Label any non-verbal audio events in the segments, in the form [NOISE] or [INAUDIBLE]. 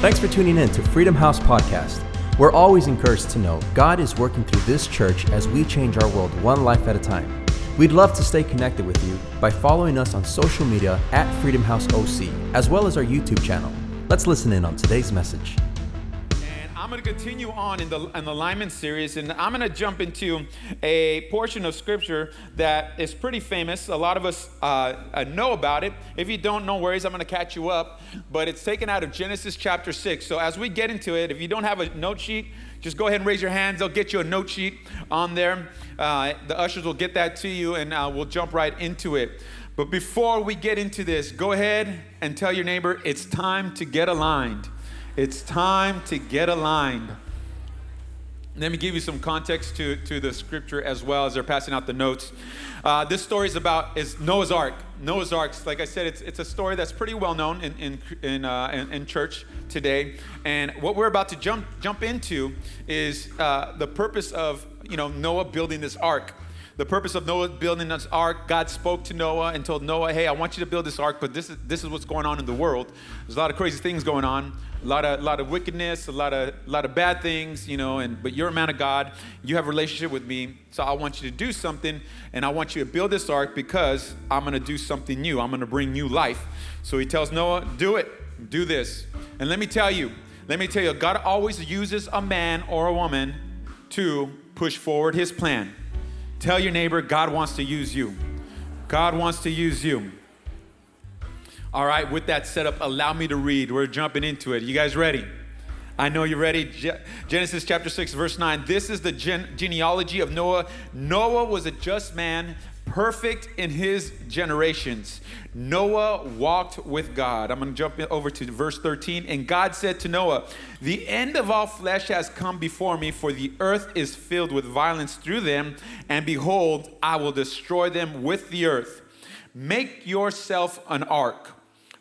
Thanks for tuning in to Freedom House Podcast. We're always encouraged to know God is working through this church as we change our world one life at a time. We'd love to stay connected with you by following us on social media at Freedom House OC, as well as our YouTube channel. Let's listen in on today's message. I'm going to continue on in the, in the series, and I'm going to jump into a portion of scripture that is pretty famous. A lot of us uh, uh, know about it. If you don't, no worries, I'm going to catch you up. But it's taken out of Genesis chapter 6. So as we get into it, if you don't have a note sheet, just go ahead and raise your hands. They'll get you a note sheet on there. Uh, the ushers will get that to you, and uh, we'll jump right into it. But before we get into this, go ahead and tell your neighbor it's time to get aligned. It's time to get aligned. Let me give you some context to, to the scripture as well as they're passing out the notes. Uh, this story is about is Noah's Ark. Noah's Ark, like I said, it's, it's a story that's pretty well known in, in, in, uh, in, in, church today. And what we're about to jump, jump into is uh, the purpose of you know, Noah building this ark the purpose of Noah building this ark, God spoke to Noah and told Noah, hey, I want you to build this ark, but this is, this is what's going on in the world. There's a lot of crazy things going on, a lot of, a lot of wickedness, a lot of, a lot of bad things, you know, and, but you're a man of God. You have a relationship with me, so I want you to do something, and I want you to build this ark because I'm going to do something new. I'm going to bring new life. So he tells Noah, do it, do this. And let me tell you, let me tell you, God always uses a man or a woman to push forward his plan. Tell your neighbor, God wants to use you. God wants to use you. All right, with that setup, allow me to read. We're jumping into it. You guys ready? I know you're ready. Genesis chapter 6, verse 9. This is the gen- genealogy of Noah. Noah was a just man perfect in his generations. Noah walked with God. I'm going to jump over to verse 13. And God said to Noah, The end of all flesh has come before me, for the earth is filled with violence through them. And behold, I will destroy them with the earth. Make yourself an ark.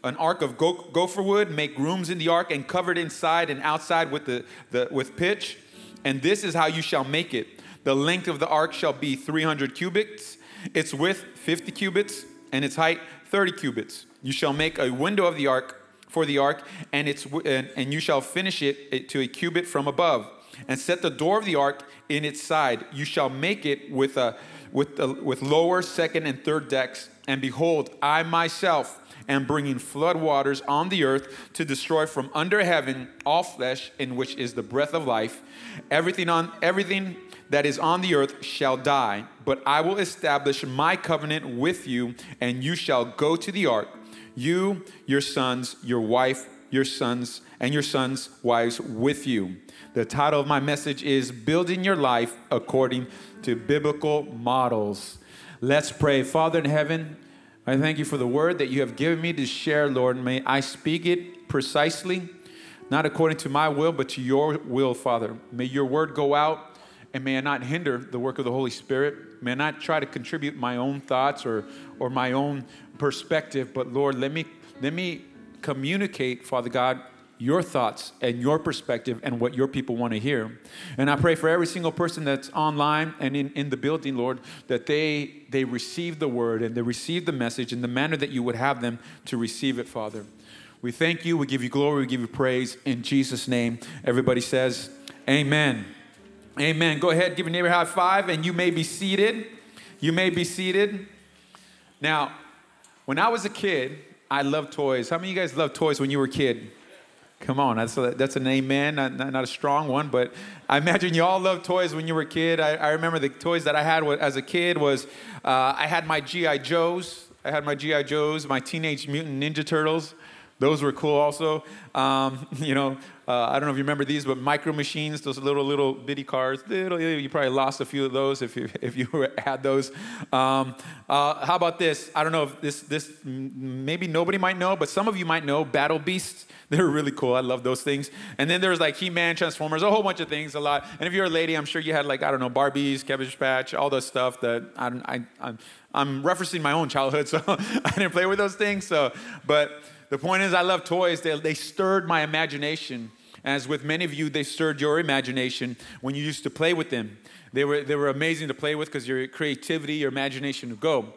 An ark of go- gopher wood, make rooms in the ark and cover it inside and outside with, the, the, with pitch. And this is how you shall make it. The length of the ark shall be 300 cubits its width 50 cubits, and its height 30 cubits. You shall make a window of the ark for the ark, and, its, and, and you shall finish it to a cubit from above. And set the door of the ark in its side. You shall make it with, a, with, a, with lower, second, and third decks. And behold, I myself am bringing flood waters on the earth to destroy from under heaven all flesh, in which is the breath of life. Everything on everything that is on the earth shall die, but I will establish my covenant with you, and you shall go to the ark, you, your sons, your wife, your sons, and your sons' wives with you. The title of my message is Building Your Life According to Biblical Models. Let's pray. Father in heaven, I thank you for the word that you have given me to share, Lord. May I speak it precisely, not according to my will, but to your will, Father. May your word go out and may I not hinder the work of the Holy Spirit. May I not try to contribute my own thoughts or, or my own perspective, but Lord, let me, let me communicate, Father God, your thoughts and your perspective and what your people want to hear. And I pray for every single person that's online and in, in the building, Lord, that they they receive the word and they receive the message in the manner that you would have them to receive it, Father. We thank you, we give you glory, we give you praise. In Jesus' name, everybody says, Amen. Amen. Go ahead, give your neighbor a high five, and you may be seated. You may be seated. Now, when I was a kid, I loved toys. How many of you guys loved toys when you were a kid? Come on, that's a, that's an amen, not, not, a strong one, but I imagine you all loved toys when you were a kid. I, I remember the toys that I had as a kid was uh, I had my G.I. Joes. I had my G.I. Joes, my Teenage Mutant Ninja Turtles. Those were cool also. Um, [LAUGHS] you know, uh, I don't know if you remember these, but micro machines, those little, little bitty cars. Little, you probably lost a few of those if you, [LAUGHS] if you [LAUGHS] had those. Um, uh, how about this? I don't know if this, this, maybe nobody might know, but some of you might know Battle Beasts. [LAUGHS] They're really cool. I love those things. And then there's like He-Man, Transformers, a whole bunch of things, a lot. And if you're a lady, I'm sure you had like, I don't know, Barbies, Cabbage Patch, all the stuff that I, I, I'm, I'm referencing my own childhood, so I didn't play with those things. So, but the point is, I love toys. They, they stirred my imagination. As with many of you, they stirred your imagination when you used to play with them. They were, they were amazing to play with because your creativity, your imagination would go.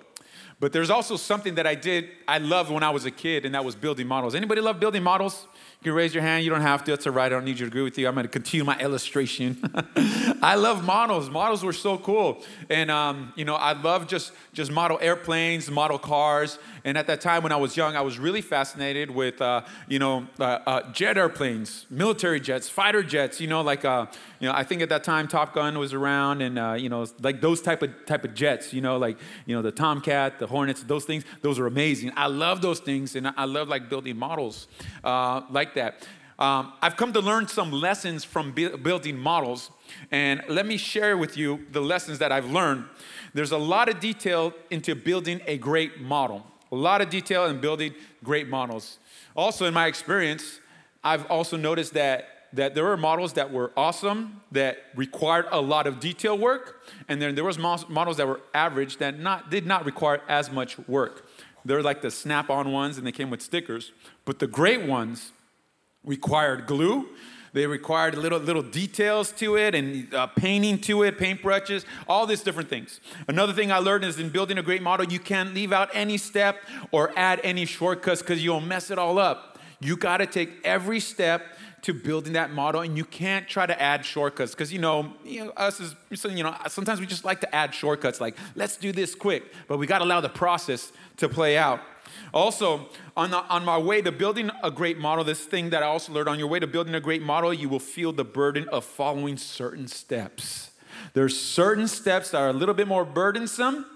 But there's also something that I did, I loved when I was a kid, and that was building models. Anybody love building models? You can raise your hand. You don't have to. It's all right. I don't need you to agree with you. I'm going to continue my illustration. [LAUGHS] I love models. Models were so cool, and um, you know, I love just just model airplanes, model cars. And at that time, when I was young, I was really fascinated with uh, you know uh, uh, jet airplanes, military jets, fighter jets. You know, like uh, you know, I think at that time Top Gun was around, and uh, you know, like those type of type of jets. You know, like you know the Tomcat, the Hornets, those things. Those are amazing. I love those things, and I love like building models uh, like like that. Um, I've come to learn some lessons from building models, and let me share with you the lessons that I've learned. There's a lot of detail into building a great model, a lot of detail in building great models. Also, in my experience, I've also noticed that that there were models that were awesome that required a lot of detail work and then there was models that were average that not, did not require as much work they're like the snap-on ones and they came with stickers but the great ones required glue. They required little little details to it and uh, painting to it, paintbrushes, all these different things. Another thing I learned is in building a great model, you can't leave out any step or add any shortcuts because you'll mess it all up. You got to take every step to building that model, and you can't try to add shortcuts because you know, you know us is you know sometimes we just like to add shortcuts like let's do this quick, but we got to allow the process to play out. Also, on, the, on my way to building a great model, this thing that I also learned on your way to building a great model, you will feel the burden of following certain steps. There's certain steps that are a little bit more burdensome,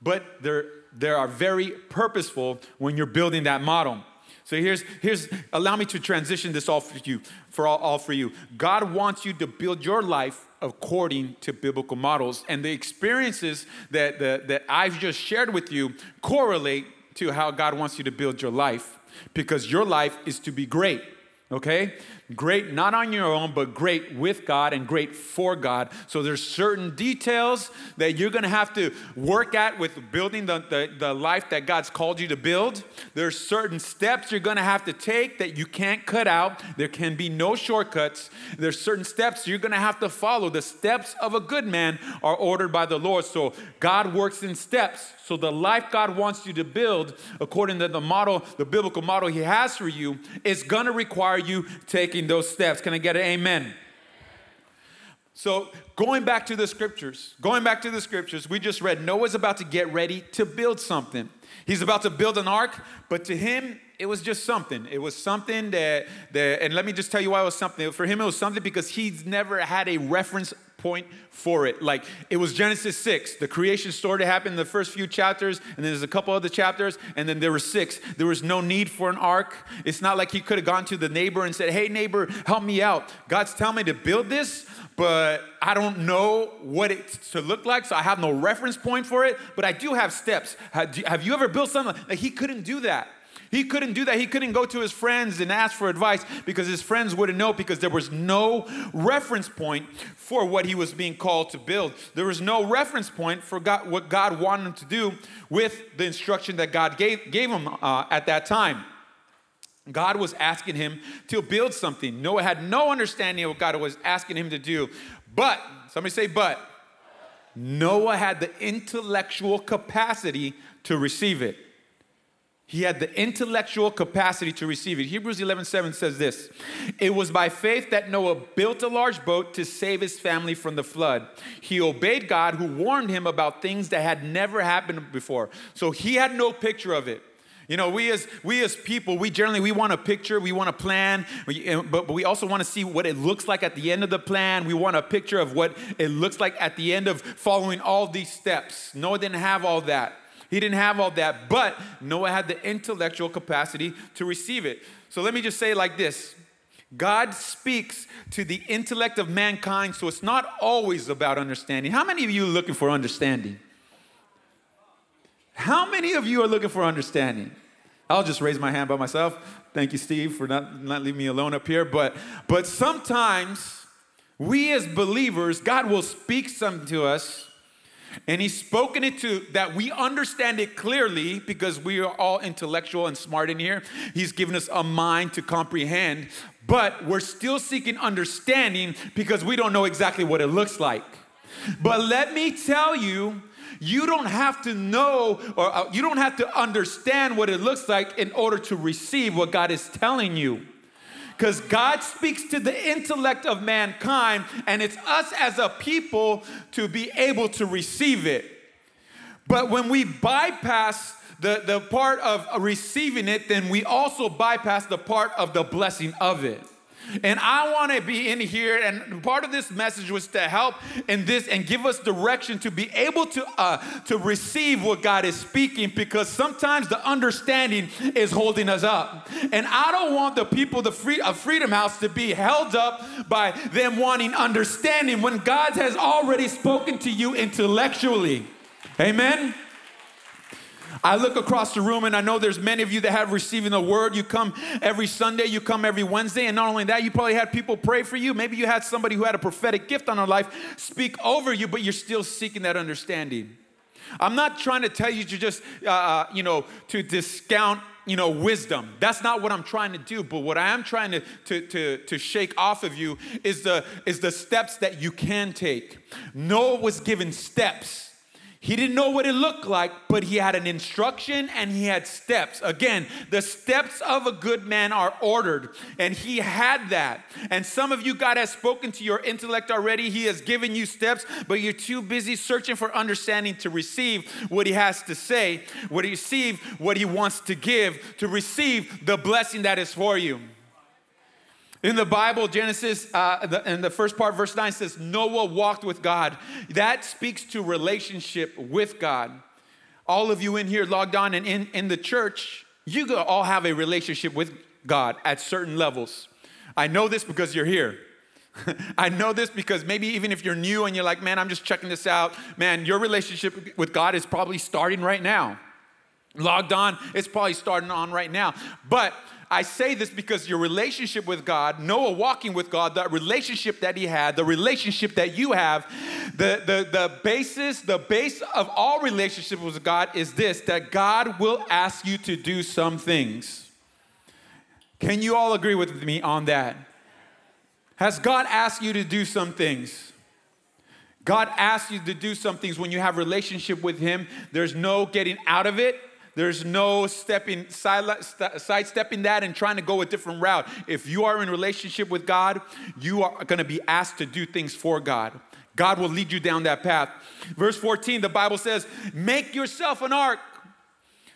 but they're, they are very purposeful when you're building that model. So here's, here's allow me to transition this all for you, for all, all for you. God wants you to build your life according to biblical models. And the experiences that, that, that I've just shared with you correlate to how God wants you to build your life because your life is to be great okay great not on your own but great with god and great for god. So there's certain details that you're going to have to work at with building the, the, the, life that god's called you to build. There's certain steps you're going to have to take that you can't cut out. There can be no shortcuts. There's certain steps you're going to have to follow. The steps of a good man are ordered by the lord. So god works in steps. So the life god wants you to build according to the model the biblical model he has for you is going to require you taking those steps? Can I get an amen? So, going back to the scriptures, going back to the scriptures, we just read Noah's about to get ready to build something. He's about to build an ark, but to him, it was just something. It was something that, that, and let me just tell you why it was something. For him, it was something because he's never had a reference point for it. Like it was Genesis 6, the creation story happened in the first few chapters, and then there's a couple other chapters, and then there were six. There was no need for an ark. It's not like he could have gone to the neighbor and said, Hey, neighbor, help me out. God's telling me to build this, but I don't know what it to look like, so I have no reference point for it, but I do have steps. Have you ever built something? Like he couldn't do that. He couldn't do that. He couldn't go to his friends and ask for advice because his friends wouldn't know because there was no reference point for what he was being called to build. There was no reference point for God, what God wanted him to do with the instruction that God gave, gave him uh, at that time. God was asking him to build something. Noah had no understanding of what God was asking him to do. But, somebody say, but, Noah had the intellectual capacity to receive it. He had the intellectual capacity to receive it. Hebrews 11 7 says this It was by faith that Noah built a large boat to save his family from the flood. He obeyed God, who warned him about things that had never happened before. So he had no picture of it. You know, we as we as people, we generally we want a picture, we want a plan, but, but we also want to see what it looks like at the end of the plan. We want a picture of what it looks like at the end of following all these steps. Noah didn't have all that. He didn't have all that, but Noah had the intellectual capacity to receive it. So let me just say like this God speaks to the intellect of mankind, so it's not always about understanding. How many of you are looking for understanding? How many of you are looking for understanding? I'll just raise my hand by myself. Thank you, Steve, for not, not leaving me alone up here. But, but sometimes we as believers, God will speak something to us and he's spoken it to that we understand it clearly because we are all intellectual and smart in here. He's given us a mind to comprehend, but we're still seeking understanding because we don't know exactly what it looks like. But let me tell you you don't have to know or uh, you don't have to understand what it looks like in order to receive what God is telling you. Because God speaks to the intellect of mankind, and it's us as a people to be able to receive it. But when we bypass the, the part of receiving it, then we also bypass the part of the blessing of it. And I want to be in here, and part of this message was to help in this and give us direction to be able to uh, to receive what God is speaking, because sometimes the understanding is holding us up. And I don't want the people the free, of Freedom House to be held up by them wanting understanding when God has already spoken to you intellectually. Amen. I look across the room and I know there's many of you that have receiving the word. You come every Sunday, you come every Wednesday, and not only that, you probably had people pray for you. Maybe you had somebody who had a prophetic gift on their life speak over you, but you're still seeking that understanding. I'm not trying to tell you to just, uh, uh, you know, to discount you know, wisdom. That's not what I'm trying to do. But what I am trying to, to, to, to shake off of you is the, is the steps that you can take. Noah was given steps. He didn't know what it looked like, but he had an instruction and he had steps. Again, the steps of a good man are ordered, and he had that. And some of you, God has spoken to your intellect already. He has given you steps, but you're too busy searching for understanding to receive what he has to say, what he receive what he wants to give, to receive the blessing that is for you. In the Bible, Genesis, uh, the, in the first part, verse 9 says, Noah walked with God. That speaks to relationship with God. All of you in here logged on and in, in the church, you all have a relationship with God at certain levels. I know this because you're here. [LAUGHS] I know this because maybe even if you're new and you're like, man, I'm just checking this out, man, your relationship with God is probably starting right now. Logged on, it's probably starting on right now. But I say this because your relationship with God, Noah walking with God, that relationship that he had, the relationship that you have, the, the, the basis, the base of all relationships with God is this that God will ask you to do some things. Can you all agree with me on that? Has God asked you to do some things? God asks you to do some things when you have relationship with him. There's no getting out of it. There's no stepping, sidestepping that and trying to go a different route. If you are in relationship with God, you are going to be asked to do things for God. God will lead you down that path. Verse 14, the Bible says, Make yourself an ark.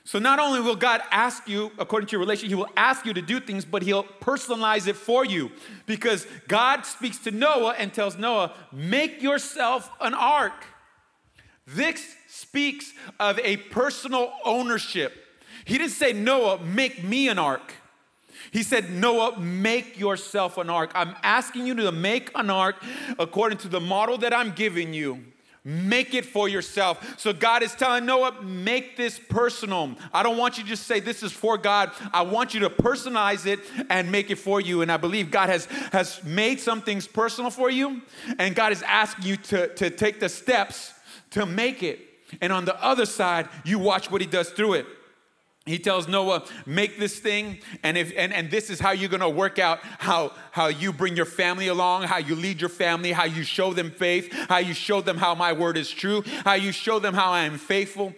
So not only will God ask you, according to your relationship, He will ask you to do things, but He'll personalize it for you. Because God speaks to Noah and tells Noah, Make yourself an ark. This speaks of a personal ownership. He didn't say, Noah, make me an ark. He said, Noah, make yourself an ark. I'm asking you to make an ark according to the model that I'm giving you. Make it for yourself. So God is telling Noah, make this personal. I don't want you to just say this is for God. I want you to personalize it and make it for you. And I believe God has, has made some things personal for you, and God is asking you to, to take the steps to make it. And on the other side, you watch what he does through it. He tells Noah, make this thing, and if and, and this is how you're gonna work out how, how you bring your family along, how you lead your family, how you show them faith, how you show them how my word is true, how you show them how I am faithful.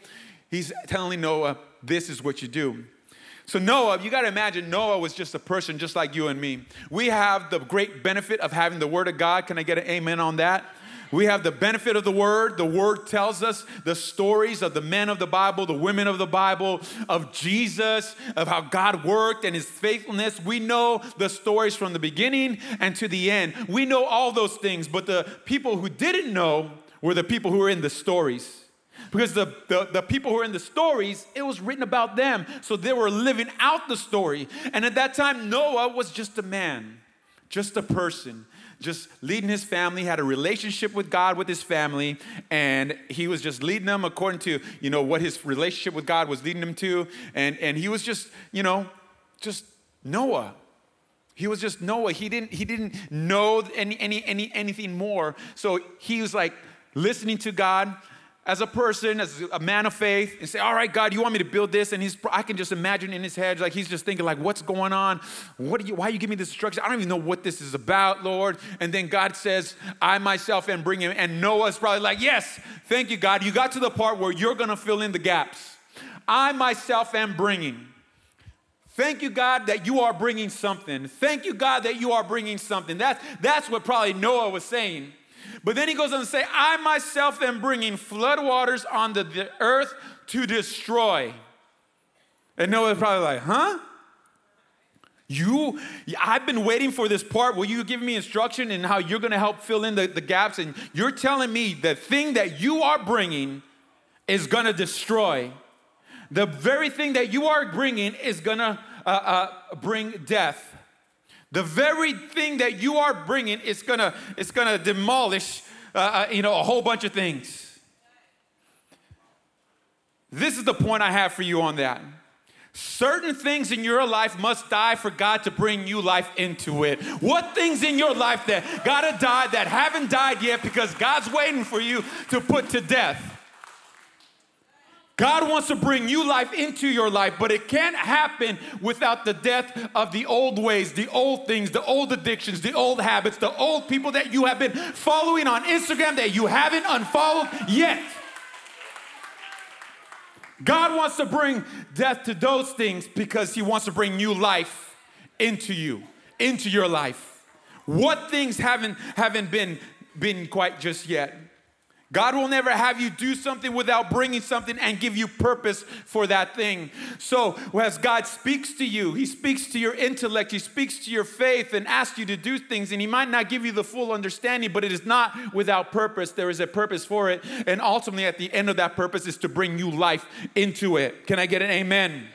He's telling Noah, this is what you do. So, Noah, you got to imagine Noah was just a person just like you and me. We have the great benefit of having the Word of God. Can I get an amen on that? We have the benefit of the word. The word tells us the stories of the men of the Bible, the women of the Bible, of Jesus, of how God worked and his faithfulness. We know the stories from the beginning and to the end. We know all those things, but the people who didn't know were the people who were in the stories. Because the, the, the, people who are in the stories, it was written about them. So they were living out the story. And at that time, Noah was just a man, just a person just leading his family, had a relationship with God with his family, and he was just leading them according to, you know, what his relationship with God was leading him to. And, and he was just, you know, just Noah. He was just Noah. He didn't, he didn't know any, any, any, anything more. So he was like listening to God, as a person, as a man of faith, and say, "All right, God, you want me to build this?" And he's, I can just imagine in his head, like he's just thinking, like, "What's going on? What do you? Why are you giving me this instruction? I don't even know what this is about, Lord." And then God says, "I myself am bringing." And Noah's probably like, "Yes, thank you, God. You got to the part where you're gonna fill in the gaps. I myself am bringing." Thank you, God, that you are bringing something. Thank you, God, that you are bringing something. That's, that's what probably Noah was saying. But then he goes on to say, I myself am bringing flood waters onto the earth to destroy. And Noah's probably like, huh? You, I've been waiting for this part. Will you give me instruction in how you're going to help fill in the, the gaps? And you're telling me the thing that you are bringing is going to destroy. The very thing that you are bringing is going to uh, uh, bring death. The very thing that you are bringing is gonna, it's gonna demolish, uh, uh, you know, a whole bunch of things. This is the point I have for you on that. Certain things in your life must die for God to bring new life into it. What things in your life that gotta die that haven't died yet because God's waiting for you to put to death? God wants to bring new life into your life, but it can't happen without the death of the old ways, the old things, the old addictions, the old habits, the old people that you have been following on Instagram that you haven't unfollowed yet. God wants to bring death to those things because He wants to bring new life into you, into your life. What things haven't, haven't been, been quite just yet? God will never have you do something without bringing something and give you purpose for that thing. So, as God speaks to you, He speaks to your intellect, He speaks to your faith, and asks you to do things, and He might not give you the full understanding, but it is not without purpose. There is a purpose for it, and ultimately, at the end of that purpose, is to bring new life into it. Can I get an amen?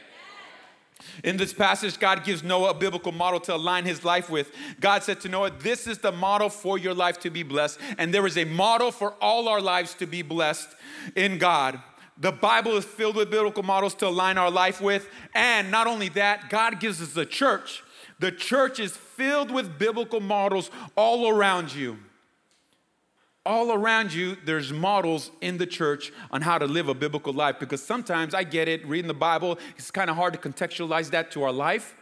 In this passage, God gives Noah a biblical model to align his life with. God said to Noah, This is the model for your life to be blessed. And there is a model for all our lives to be blessed in God. The Bible is filled with biblical models to align our life with. And not only that, God gives us the church. The church is filled with biblical models all around you all around you, there's models in the church on how to live a biblical life because sometimes I get it, reading the Bible, it's kind of hard to contextualize that to our life.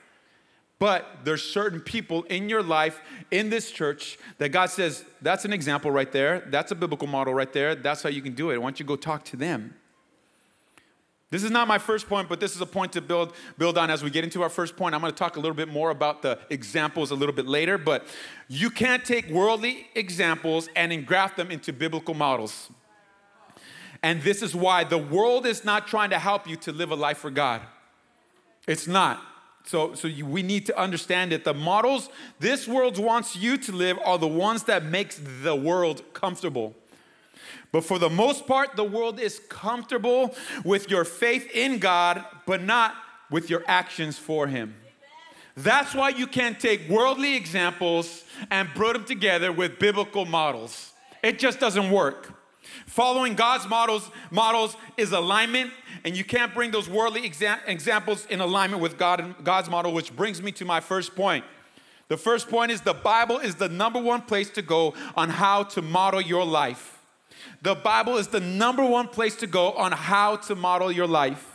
But there's certain people in your life, in this church, that God says, that's an example right there. That's a biblical model right there. That's how you can do it. Why don't you go talk to them? This is not my first point, but this is a point to build, build on as we get into our first point. I'm going to talk a little bit more about the examples a little bit later, but you can't take worldly examples and engraft them into biblical models. And this is why the world is not trying to help you to live a life for God. It's not. So, so you, we need to understand that the models this world wants you to live are the ones that makes the world comfortable. But for the most part, the world is comfortable with your faith in God, but not with your actions for Him. That's why you can't take worldly examples and put them together with biblical models. It just doesn't work. Following God's models, models is alignment, and you can't bring those worldly exa- examples in alignment with God, God's model, which brings me to my first point. The first point is the Bible is the number one place to go on how to model your life. The Bible is the number one place to go on how to model your life.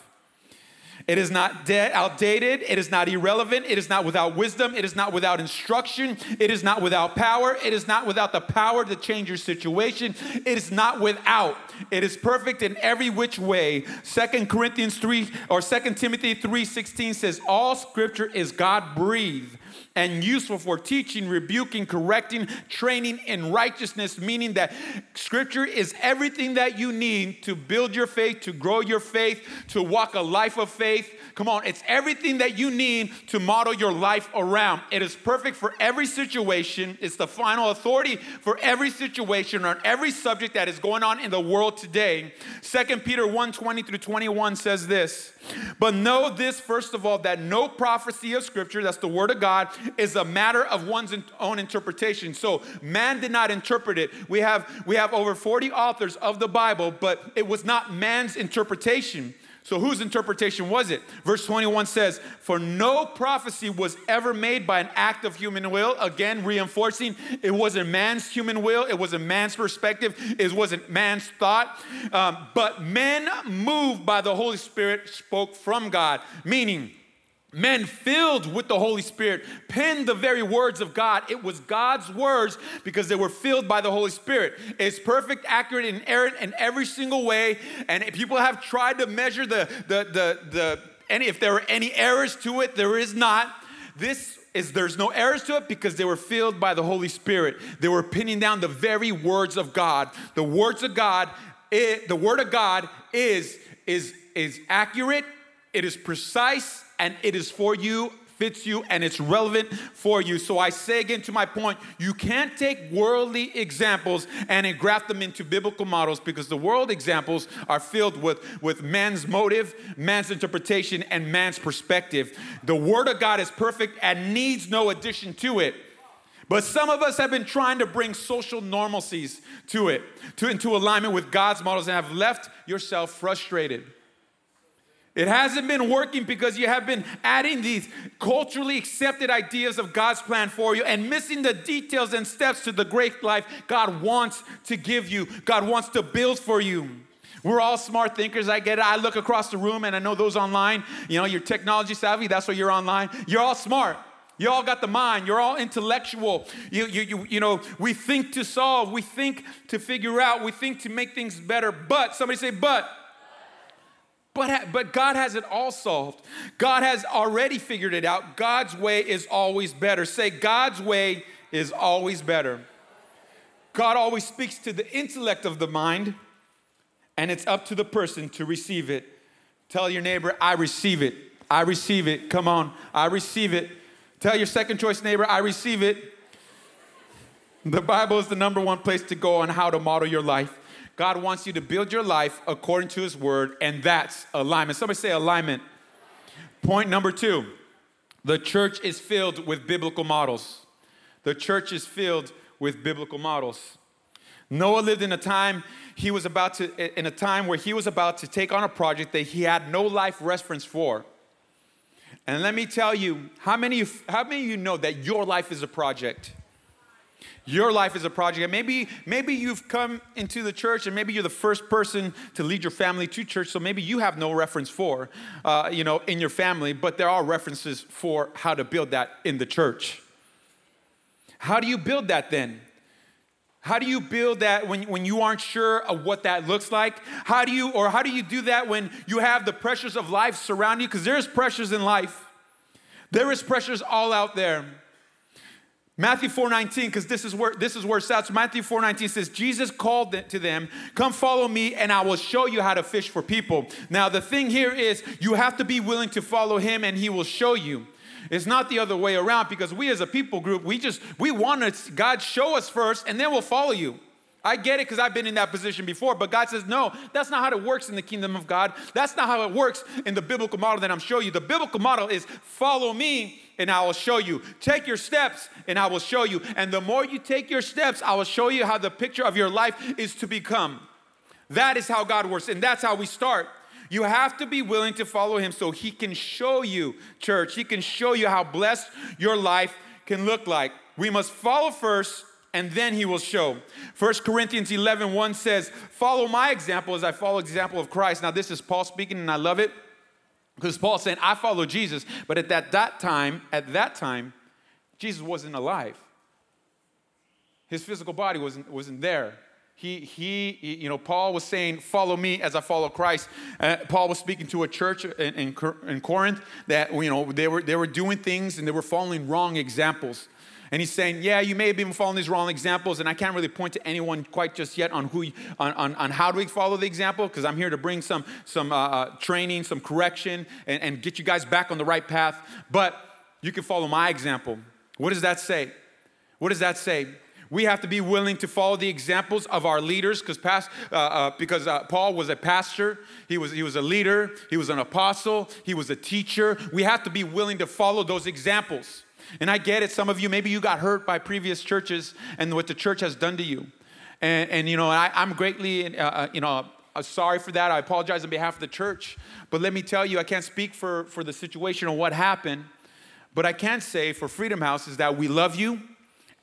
It is not dead, outdated. It is not irrelevant. It is not without wisdom. It is not without instruction. It is not without power. It is not without the power to change your situation. It is not without. It is perfect in every which way. Second Corinthians 3 or Second Timothy 3:16 says all scripture is God breathed and useful for teaching, rebuking, correcting, training in righteousness, meaning that scripture is everything that you need to build your faith, to grow your faith, to walk a life of faith. Come on, it's everything that you need to model your life around. It is perfect for every situation. It's the final authority for every situation on every subject that is going on in the world today. Second Peter 1 20 through 21 says this. But know this, first of all, that no prophecy of Scripture, that's the Word of God, is a matter of one's own interpretation. So man did not interpret it. We have, we have over 40 authors of the Bible, but it was not man's interpretation. So, whose interpretation was it? Verse 21 says, For no prophecy was ever made by an act of human will. Again, reinforcing it wasn't man's human will, it wasn't man's perspective, it wasn't man's thought. Um, but men moved by the Holy Spirit spoke from God, meaning, Men filled with the Holy Spirit penned the very words of God. It was God's words because they were filled by the Holy Spirit. It's perfect, accurate, and inerrant in every single way. And people have tried to measure the, the, the, the any, if there were any errors to it, there is not. This is there's no errors to it because they were filled by the Holy Spirit. They were pinning down the very words of God. The words of God, it, the word of God is, is, is accurate, it is precise, and it is for you, fits you, and it's relevant for you. So I say again to my point, you can't take worldly examples and engraft them into biblical models because the world examples are filled with, with man's motive, man's interpretation, and man's perspective. The Word of God is perfect and needs no addition to it. But some of us have been trying to bring social normalcies to it, to into alignment with God's models, and have left yourself frustrated. It hasn't been working because you have been adding these culturally accepted ideas of God's plan for you and missing the details and steps to the great life God wants to give you, God wants to build for you. We're all smart thinkers. I get it. I look across the room and I know those online, you know, you're technology savvy. That's why you're online. You're all smart. You all got the mind. You're all intellectual. You, you, you, you know, we think to solve, we think to figure out, we think to make things better. But, somebody say, but. But, but God has it all solved. God has already figured it out. God's way is always better. Say, God's way is always better. God always speaks to the intellect of the mind, and it's up to the person to receive it. Tell your neighbor, I receive it. I receive it. Come on, I receive it. Tell your second choice neighbor, I receive it. The Bible is the number one place to go on how to model your life. God wants you to build your life according to His word, and that's alignment. Somebody say alignment. Point number two the church is filled with biblical models. The church is filled with biblical models. Noah lived in a time he was about to in a time where he was about to take on a project that he had no life reference for. And let me tell you, how many, how many of you know that your life is a project? Your life is a project. Maybe, maybe you've come into the church and maybe you're the first person to lead your family to church, so maybe you have no reference for, uh, you know, in your family, but there are references for how to build that in the church. How do you build that then? How do you build that when, when you aren't sure of what that looks like? How do you, or how do you do that when you have the pressures of life surround you? Because there's pressures in life. There is pressures all out there. Matthew 4:19, because this is where this is where it starts. Matthew 4:19 says, Jesus called to them, Come follow me, and I will show you how to fish for people. Now, the thing here is you have to be willing to follow him, and he will show you. It's not the other way around because we as a people group, we just we want to God show us first, and then we'll follow you. I get it because I've been in that position before, but God says, no, that's not how it works in the kingdom of God. That's not how it works in the biblical model that I'm showing you. The biblical model is follow me and I will show you. Take your steps and I will show you. And the more you take your steps, I will show you how the picture of your life is to become. That is how God works, and that's how we start. You have to be willing to follow Him so He can show you, church, He can show you how blessed your life can look like. We must follow first and then he will show. 1 Corinthians 11, 1 says, Follow my example as I follow the example of Christ. Now, this is Paul speaking, and I love it because Paul's saying, I follow Jesus, but at that, that time, at that time, Jesus wasn't alive. His physical body wasn't, wasn't there. He, he, you know, Paul was saying, Follow me as I follow Christ. Uh, Paul was speaking to a church in, in, in Corinth that, you know, they were, they were doing things and they were following wrong examples. And he's saying, yeah, you may have been following these wrong examples, and I can't really point to anyone quite just yet on who, on, on, on how do we follow the example, because I'm here to bring some, some uh, uh, training, some correction, and, and get you guys back on the right path. But you can follow my example. What does that say? What does that say? We have to be willing to follow the examples of our leaders, because past, uh, uh, because uh, Paul was a pastor, he was he was a leader, he was an apostle, he was a teacher. We have to be willing to follow those examples. And I get it. Some of you, maybe you got hurt by previous churches and what the church has done to you. And, and you know, I, am greatly, uh, uh, you know, uh, sorry for that. I apologize on behalf of the church. But let me tell you, I can't speak for, for the situation or what happened. But I can say for Freedom House is that we love you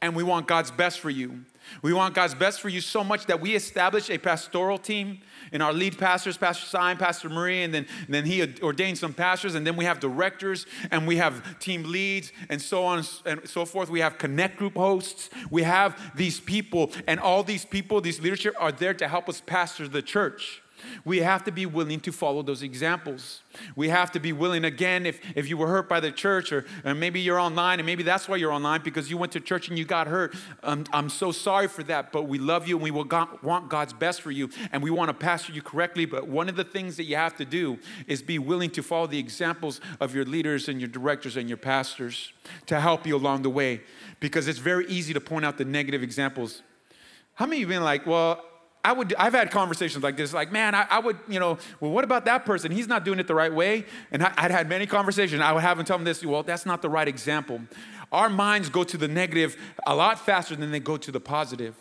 and we want God's best for you. We want God's best for you so much that we establish a pastoral team and our lead pastors, Pastor Simon, Pastor Marie, and then, and then he ordained some pastors, and then we have directors, and we have team leads, and so on and so forth. We have connect group hosts. We have these people, and all these people, these leadership, are there to help us pastor the church. We have to be willing to follow those examples. We have to be willing, again, if, if you were hurt by the church, or, or maybe you're online, and maybe that's why you're online because you went to church and you got hurt. Um, I'm so sorry for that, but we love you and we will want God's best for you, and we want to pastor you correctly. But one of the things that you have to do is be willing to follow the examples of your leaders and your directors and your pastors to help you along the way because it's very easy to point out the negative examples. How many of you been like, well, I would, I've had conversations like this, like, man, I, I, would, you know, well, what about that person? He's not doing it the right way. And I, would had many conversations. I would have them tell them this, well, that's not the right example. Our minds go to the negative a lot faster than they go to the positive.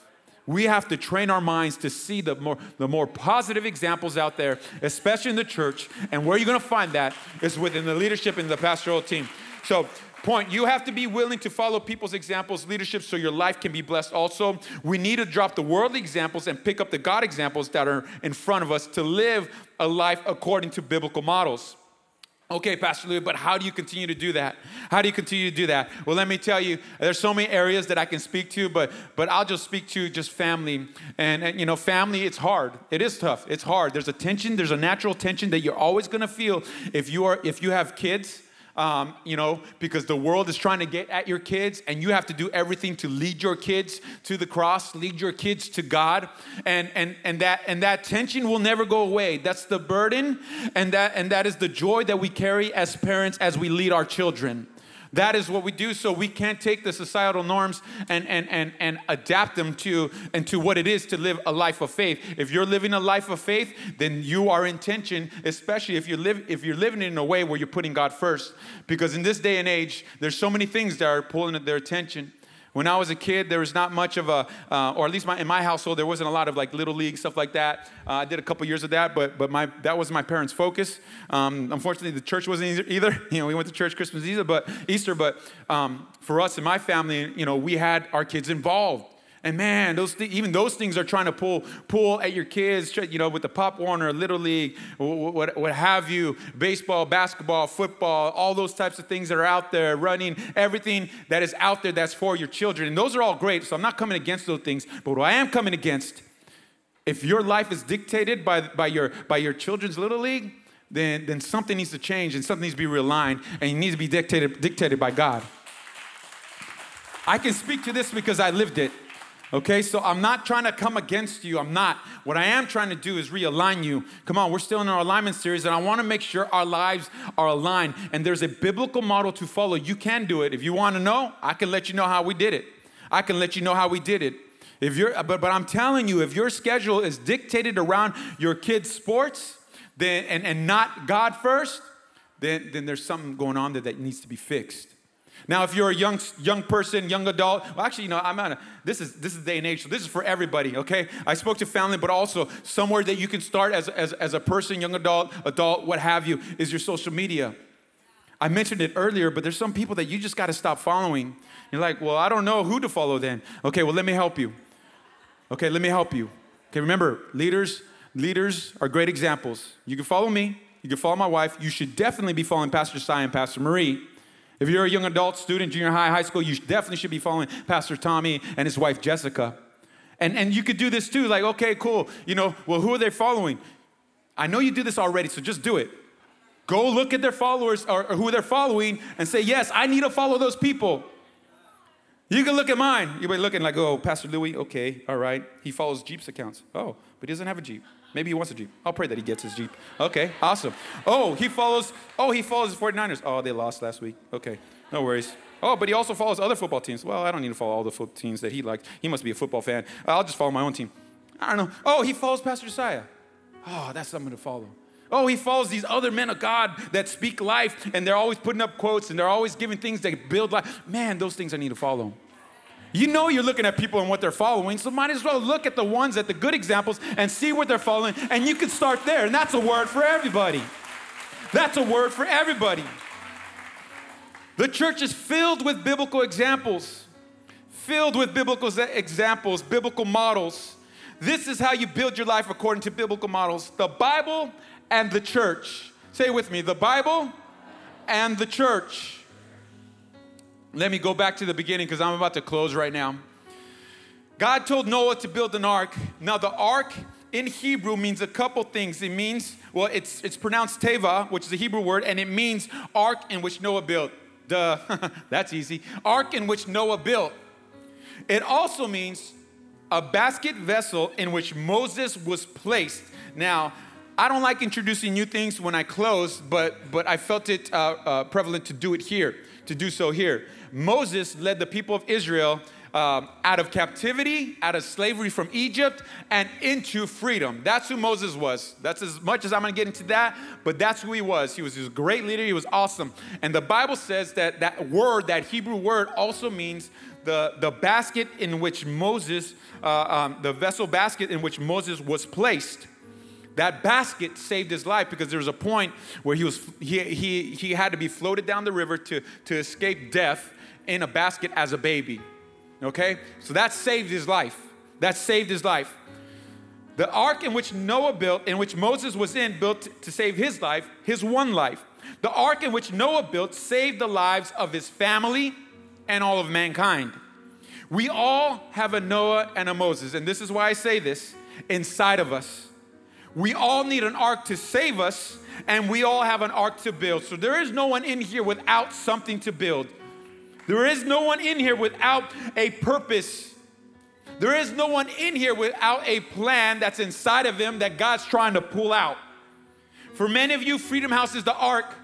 We have to train our minds to see the more, the more positive examples out there, especially in the church. And where you're gonna find that is within the leadership and the pastoral team. So point. You have to be willing to follow people's examples, leadership, so your life can be blessed also. We need to drop the worldly examples and pick up the God examples that are in front of us to live a life according to biblical models. Okay, Pastor Lou, but how do you continue to do that? How do you continue to do that? Well, let me tell you, there's so many areas that I can speak to, but but I'll just speak to just family. And, and you know, family, it's hard. It is tough. It's hard. There's a tension, there's a natural tension that you're always gonna feel if you are if you have kids um, you know, because the world is trying to get at your kids, and you have to do everything to lead your kids to the cross, lead your kids to God, and and and that and that tension will never go away. That's the burden, and that and that is the joy that we carry as parents as we lead our children. That is what we do. So we can't take the societal norms and, and, and, and adapt them to and to what it is to live a life of faith. If you're living a life of faith, then you are in tension, especially if you live if you're living in a way where you're putting God first. Because in this day and age, there's so many things that are pulling at their attention. When I was a kid, there was not much of a, uh, or at least my, in my household, there wasn't a lot of like little league stuff like that. Uh, I did a couple years of that, but but my that was my parents' focus. Um, unfortunately, the church wasn't either, either. [LAUGHS] You know, we went to church Christmas Easter, but Easter, but um, for us and my family, you know, we had our kids involved. And man, those th- even those things are trying to pull pull at your kids, you know, with the Pop Warner, Little League, what, what have you, baseball, basketball, football, all those types of things that are out there, running, everything that is out there that's for your children. And those are all great. So I'm not coming against those things. But what I am coming against, if your life is dictated by, by, your, by your children's Little League, then, then something needs to change and something needs to be realigned and it needs to be dictated, dictated by God. I can speak to this because I lived it. Okay, so I'm not trying to come against you. I'm not. What I am trying to do is realign you. Come on, we're still in our alignment series, and I want to make sure our lives are aligned. And there's a biblical model to follow. You can do it. If you want to know, I can let you know how we did it. I can let you know how we did it. If you're, but, but I'm telling you, if your schedule is dictated around your kids' sports, then and, and not God first, then, then there's something going on there that needs to be fixed. Now, if you're a young, young person, young adult, well, actually, you know, I'm a, this is this is day and age, so this is for everybody, okay? I spoke to family, but also somewhere that you can start as, as, as a person, young adult, adult, what have you, is your social media. I mentioned it earlier, but there's some people that you just got to stop following. You're like, well, I don't know who to follow then. Okay, well, let me help you. Okay, let me help you. Okay, remember, leaders, leaders are great examples. You can follow me, you can follow my wife. You should definitely be following Pastor Sai and Pastor Marie. If you're a young adult student, junior high, high school, you definitely should be following Pastor Tommy and his wife Jessica. And, and you could do this too, like, okay, cool. You know, well, who are they following? I know you do this already, so just do it. Go look at their followers or, or who they're following and say, yes, I need to follow those people. You can look at mine. You'll be looking like, oh, Pastor Louis, okay, all right. He follows Jeep's accounts. Oh, but he doesn't have a Jeep. Maybe he wants a Jeep. I'll pray that he gets his Jeep. Okay, awesome. Oh, he follows, oh, he follows the 49ers. Oh, they lost last week. Okay, no worries. Oh, but he also follows other football teams. Well, I don't need to follow all the football teams that he likes. He must be a football fan. I'll just follow my own team. I don't know. Oh, he follows Pastor Josiah. Oh, that's something to follow. Oh, he follows these other men of God that speak life and they're always putting up quotes and they're always giving things that build life. Man, those things I need to follow. You know you're looking at people and what they're following, so might as well look at the ones at the good examples and see what they're following, and you can start there. And that's a word for everybody. That's a word for everybody. The church is filled with biblical examples, filled with biblical examples, biblical models. This is how you build your life according to biblical models the Bible and the church. Say with me the Bible and the church. Let me go back to the beginning because I'm about to close right now. God told Noah to build an ark. Now, the ark in Hebrew means a couple things. It means, well, it's, it's pronounced teva, which is a Hebrew word, and it means ark in which Noah built. Duh, [LAUGHS] that's easy. Ark in which Noah built. It also means a basket vessel in which Moses was placed. Now, I don't like introducing new things when I close, but, but I felt it uh, uh, prevalent to do it here, to do so here. Moses led the people of Israel um, out of captivity, out of slavery from Egypt, and into freedom. That's who Moses was. That's as much as I'm gonna get into that, but that's who he was. He was, he was a great leader, he was awesome. And the Bible says that that word, that Hebrew word, also means the, the basket in which Moses, uh, um, the vessel basket in which Moses was placed that basket saved his life because there was a point where he was he, he, he had to be floated down the river to, to escape death in a basket as a baby. Okay? So that saved his life. That saved his life. The ark in which Noah built, in which Moses was in, built to save his life, his one life. The ark in which Noah built saved the lives of his family and all of mankind. We all have a Noah and a Moses, and this is why I say this inside of us. We all need an ark to save us, and we all have an ark to build. So there is no one in here without something to build. There is no one in here without a purpose. There is no one in here without a plan that's inside of him that God's trying to pull out. For many of you, Freedom House is the ark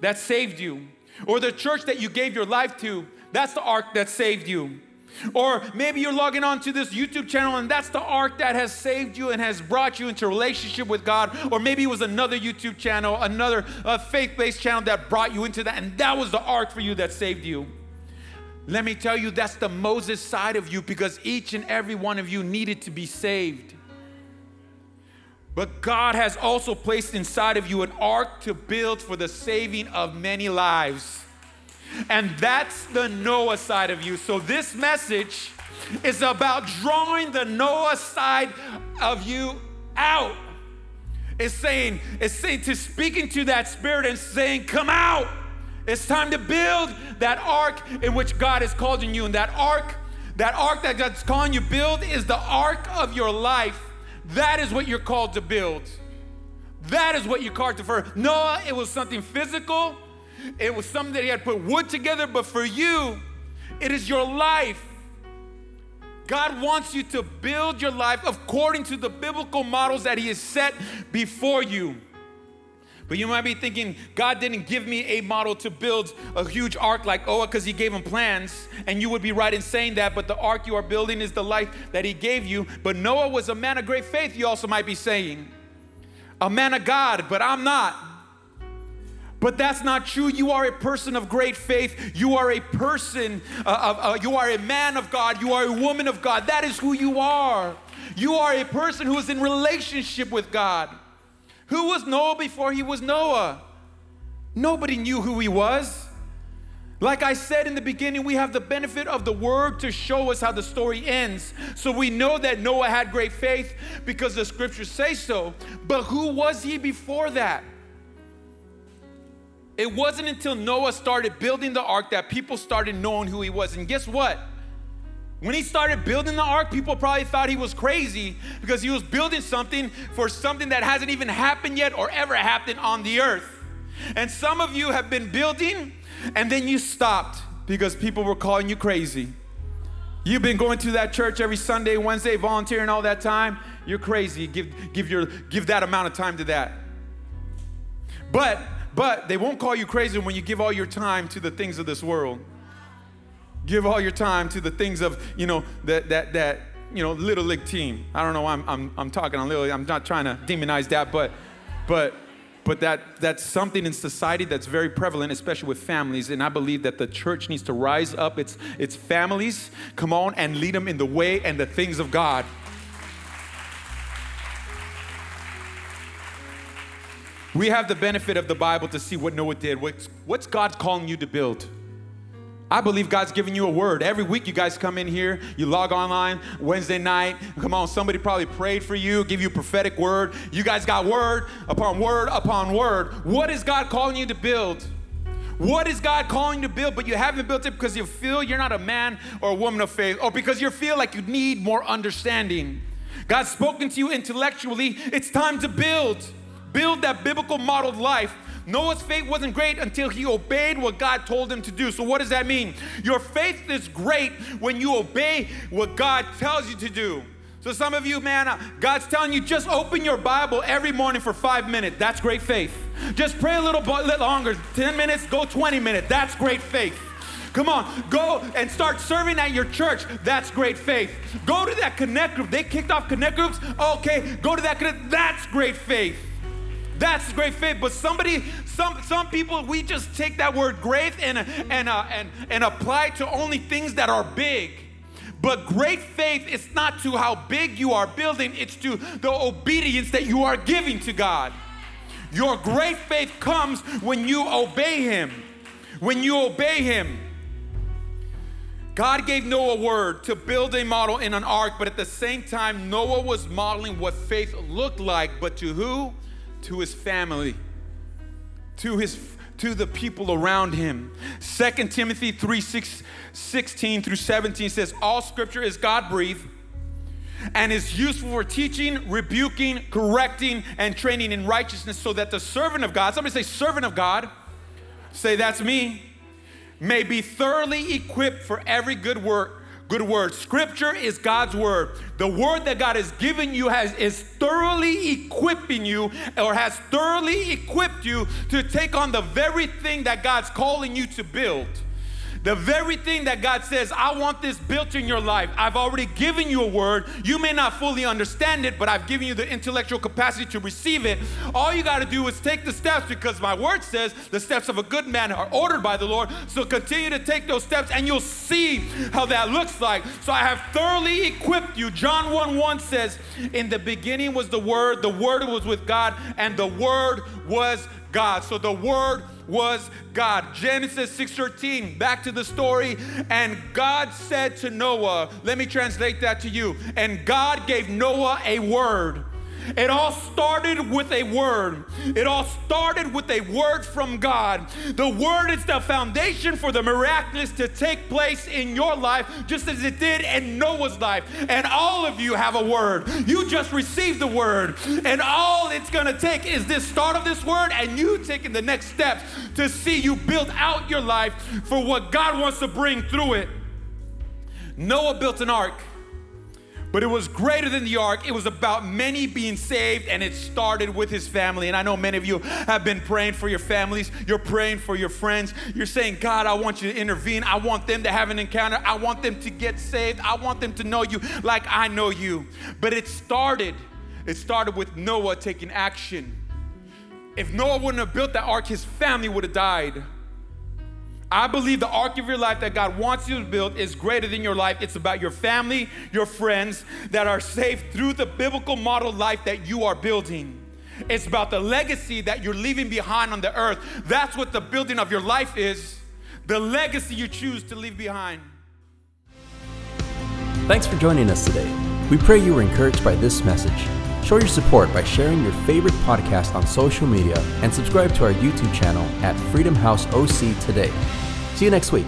that saved you, or the church that you gave your life to, that's the ark that saved you. Or maybe you're logging on to this YouTube channel and that's the ark that has saved you and has brought you into relationship with God. Or maybe it was another YouTube channel, another uh, faith based channel that brought you into that, and that was the ark for you that saved you. Let me tell you, that's the Moses side of you because each and every one of you needed to be saved. But God has also placed inside of you an ark to build for the saving of many lives. And that's the Noah side of you. So this message is about drawing the Noah side of you out. It's saying, it's saying to speaking to that spirit and saying, come out. It's time to build that ark in which God is calling you. And that ark, that ark that God's calling you build is the ark of your life. That is what you're called to build. That is what you're called to. For Noah, it was something physical. It was something that he had put wood together. But for you, it is your life. God wants you to build your life according to the biblical models that He has set before you. But you might be thinking, God didn't give me a model to build a huge ark like Noah because he gave him plans. And you would be right in saying that, but the ark you are building is the life that he gave you. But Noah was a man of great faith, you also might be saying. A man of God, but I'm not. But that's not true. You are a person of great faith. You are a person, uh, uh, you are a man of God. You are a woman of God. That is who you are. You are a person who is in relationship with God. Who was Noah before he was Noah? Nobody knew who he was. Like I said in the beginning, we have the benefit of the word to show us how the story ends. So we know that Noah had great faith because the scriptures say so. But who was he before that? It wasn't until Noah started building the ark that people started knowing who he was. And guess what? When he started building the ark, people probably thought he was crazy because he was building something for something that hasn't even happened yet or ever happened on the earth. And some of you have been building and then you stopped because people were calling you crazy. You've been going to that church every Sunday, Wednesday, volunteering all that time. You're crazy. Give, give, your, give that amount of time to that. But, but they won't call you crazy when you give all your time to the things of this world. Give all your time to the things of, you know, that, that, that, you know, little league team. I don't know I'm, I'm, I'm talking on little, I'm not trying to demonize that, but, but but that that's something in society that's very prevalent, especially with families. And I believe that the church needs to rise up its its families, come on, and lead them in the way and the things of God. We have the benefit of the Bible to see what Noah did. What's, what's God calling you to build? I believe God's giving you a word. Every week you guys come in here, you log online Wednesday night. Come on, somebody probably prayed for you, give you a prophetic word. You guys got word upon word upon word. What is God calling you to build? What is God calling you to build, but you haven't built it because you feel you're not a man or a woman of faith, or because you feel like you need more understanding? God's spoken to you intellectually. It's time to build build that biblical modeled life. Noah's faith wasn't great until he obeyed what God told him to do. So, what does that mean? Your faith is great when you obey what God tells you to do. So, some of you, man, God's telling you just open your Bible every morning for five minutes. That's great faith. Just pray a little bit longer 10 minutes, go 20 minutes. That's great faith. Come on, go and start serving at your church. That's great faith. Go to that connect group. They kicked off connect groups. Okay, go to that connect. That's great faith. That's great faith. But somebody, some some people, we just take that word great and and uh, and and apply it to only things that are big. But great faith is not to how big you are building, it's to the obedience that you are giving to God. Your great faith comes when you obey Him. When you obey Him. God gave Noah a word to build a model in an ark, but at the same time, Noah was modeling what faith looked like, but to who? To his family, to his to the people around him. 2 Timothy 3 6, 16 through 17 says, All scripture is God breathed and is useful for teaching, rebuking, correcting, and training in righteousness, so that the servant of God, somebody say, servant of God, say that's me, may be thoroughly equipped for every good work good word. Scripture is God's word. The word that God has given you has is thoroughly equipping you or has thoroughly equipped you to take on the very thing that God's calling you to build. The very thing that God says, I want this built in your life. I've already given you a word. You may not fully understand it, but I've given you the intellectual capacity to receive it. All you got to do is take the steps because my word says the steps of a good man are ordered by the Lord. So continue to take those steps and you'll see how that looks like. So I have thoroughly equipped you. John 1 1 says, In the beginning was the word, the word was with God, and the word was God. So the word was God. Genesis 6:13, back to the story, and God said to Noah, let me translate that to you. And God gave Noah a word it all started with a word. It all started with a word from God. The word is the foundation for the miraculous to take place in your life, just as it did in Noah's life. And all of you have a word. You just received the word. And all it's going to take is this start of this word and you taking the next steps to see you build out your life for what God wants to bring through it. Noah built an ark. But it was greater than the ark. It was about many being saved, and it started with his family. And I know many of you have been praying for your families. You're praying for your friends. You're saying, God, I want you to intervene. I want them to have an encounter. I want them to get saved. I want them to know you like I know you. But it started, it started with Noah taking action. If Noah wouldn't have built that ark, his family would have died. I believe the ark of your life that God wants you to build is greater than your life. It's about your family, your friends that are saved through the biblical model life that you are building. It's about the legacy that you're leaving behind on the earth. That's what the building of your life is the legacy you choose to leave behind. Thanks for joining us today. We pray you were encouraged by this message. Show your support by sharing your favorite podcast on social media and subscribe to our YouTube channel at Freedom House OC today. See you next week.